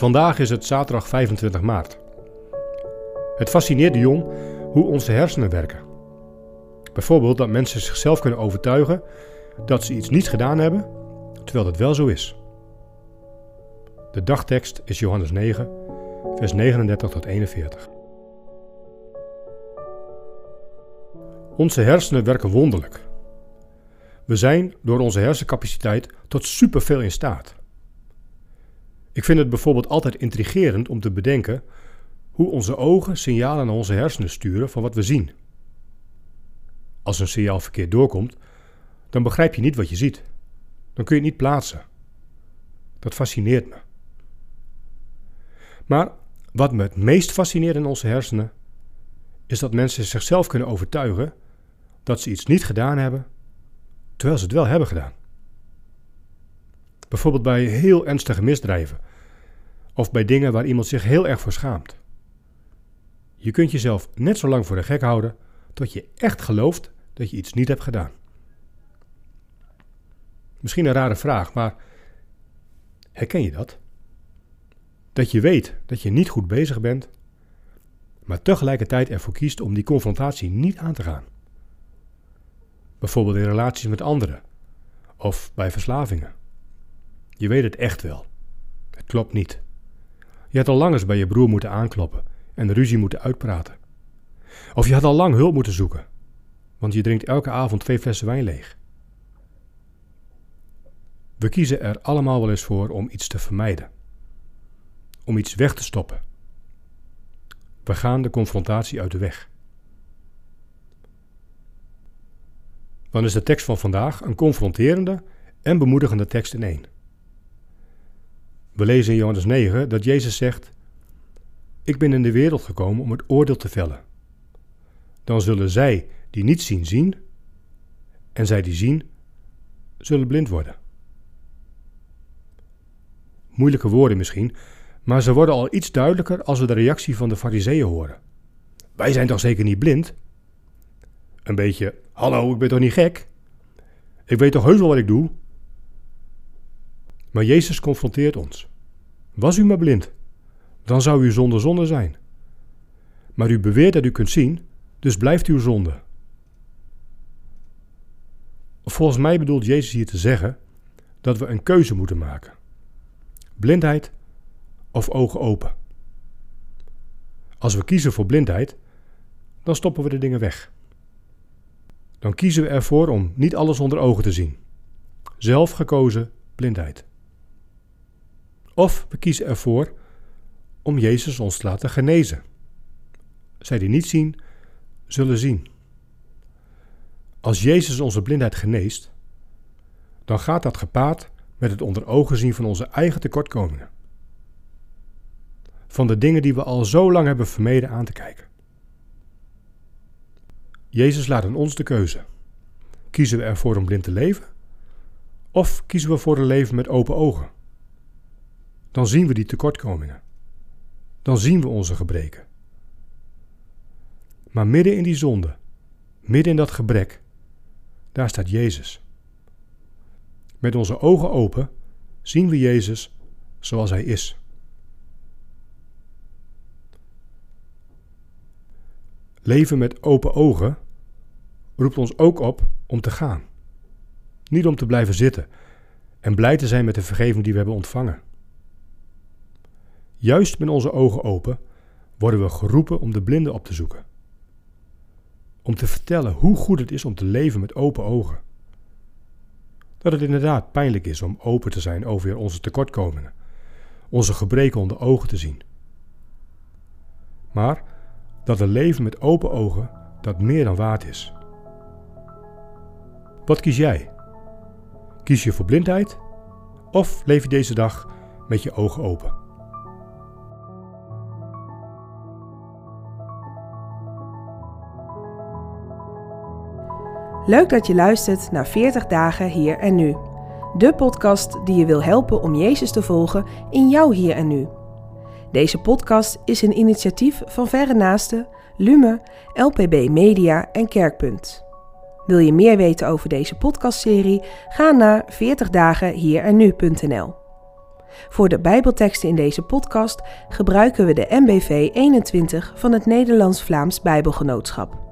Vandaag is het zaterdag 25 maart. Het fascineert de jong hoe onze hersenen werken. Bijvoorbeeld dat mensen zichzelf kunnen overtuigen dat ze iets niet gedaan hebben, terwijl dat wel zo is. De dagtekst is Johannes 9, vers 39 tot 41. Onze hersenen werken wonderlijk. We zijn door onze hersencapaciteit tot superveel in staat. Ik vind het bijvoorbeeld altijd intrigerend om te bedenken hoe onze ogen signalen naar onze hersenen sturen van wat we zien. Als een signaal verkeerd doorkomt, dan begrijp je niet wat je ziet. Dan kun je het niet plaatsen. Dat fascineert me. Maar wat me het meest fascineert in onze hersenen, is dat mensen zichzelf kunnen overtuigen dat ze iets niet gedaan hebben, terwijl ze het wel hebben gedaan. Bijvoorbeeld bij heel ernstige misdrijven of bij dingen waar iemand zich heel erg voor schaamt. Je kunt jezelf net zo lang voor de gek houden tot je echt gelooft dat je iets niet hebt gedaan. Misschien een rare vraag, maar herken je dat? Dat je weet dat je niet goed bezig bent, maar tegelijkertijd ervoor kiest om die confrontatie niet aan te gaan. Bijvoorbeeld in relaties met anderen of bij verslavingen. Je weet het echt wel. Het klopt niet. Je had al lang eens bij je broer moeten aankloppen en de ruzie moeten uitpraten. Of je had al lang hulp moeten zoeken, want je drinkt elke avond twee flessen wijn leeg. We kiezen er allemaal wel eens voor om iets te vermijden, om iets weg te stoppen. We gaan de confrontatie uit de weg. Dan is de tekst van vandaag een confronterende en bemoedigende tekst in één. We lezen in Johannes 9 dat Jezus zegt: Ik ben in de wereld gekomen om het oordeel te vellen. Dan zullen zij die niet zien, zien, en zij die zien, zullen blind worden. Moeilijke woorden misschien, maar ze worden al iets duidelijker als we de reactie van de Fariseeën horen. Wij zijn toch zeker niet blind? Een beetje, hallo, ik ben toch niet gek? Ik weet toch heus wel wat ik doe? Maar Jezus confronteert ons. Was u maar blind, dan zou u zonder zonde zijn. Maar u beweert dat u kunt zien, dus blijft uw zonde. Volgens mij bedoelt Jezus hier te zeggen dat we een keuze moeten maken: blindheid of ogen open. Als we kiezen voor blindheid, dan stoppen we de dingen weg. Dan kiezen we ervoor om niet alles onder ogen te zien. Zelf gekozen blindheid. Of we kiezen ervoor om Jezus ons te laten genezen. Zij die niet zien, zullen zien. Als Jezus onze blindheid geneest, dan gaat dat gepaard met het onder ogen zien van onze eigen tekortkomingen. Van de dingen die we al zo lang hebben vermeden aan te kijken. Jezus laat aan ons de keuze. Kiezen we ervoor om blind te leven? Of kiezen we voor een leven met open ogen? Dan zien we die tekortkomingen. Dan zien we onze gebreken. Maar midden in die zonde, midden in dat gebrek, daar staat Jezus. Met onze ogen open zien we Jezus zoals Hij is. Leven met open ogen roept ons ook op om te gaan. Niet om te blijven zitten en blij te zijn met de vergeving die we hebben ontvangen. Juist met onze ogen open worden we geroepen om de blinden op te zoeken. Om te vertellen hoe goed het is om te leven met open ogen. Dat het inderdaad pijnlijk is om open te zijn over onze tekortkomingen, onze gebreken onder ogen te zien. Maar dat een leven met open ogen dat meer dan waard is. Wat kies jij? Kies je voor blindheid of leef je deze dag met je ogen open? Leuk dat je luistert naar 40 dagen hier en nu. De podcast die je wil helpen om Jezus te volgen in jouw hier en nu. Deze podcast is een initiatief van Verre Naasten, Lume, LPB Media en Kerkpunt. Wil je meer weten over deze podcastserie? Ga naar 40dagenhierennu.nl. Voor de Bijbelteksten in deze podcast gebruiken we de MBV 21 van het Nederlands-Vlaams Bijbelgenootschap.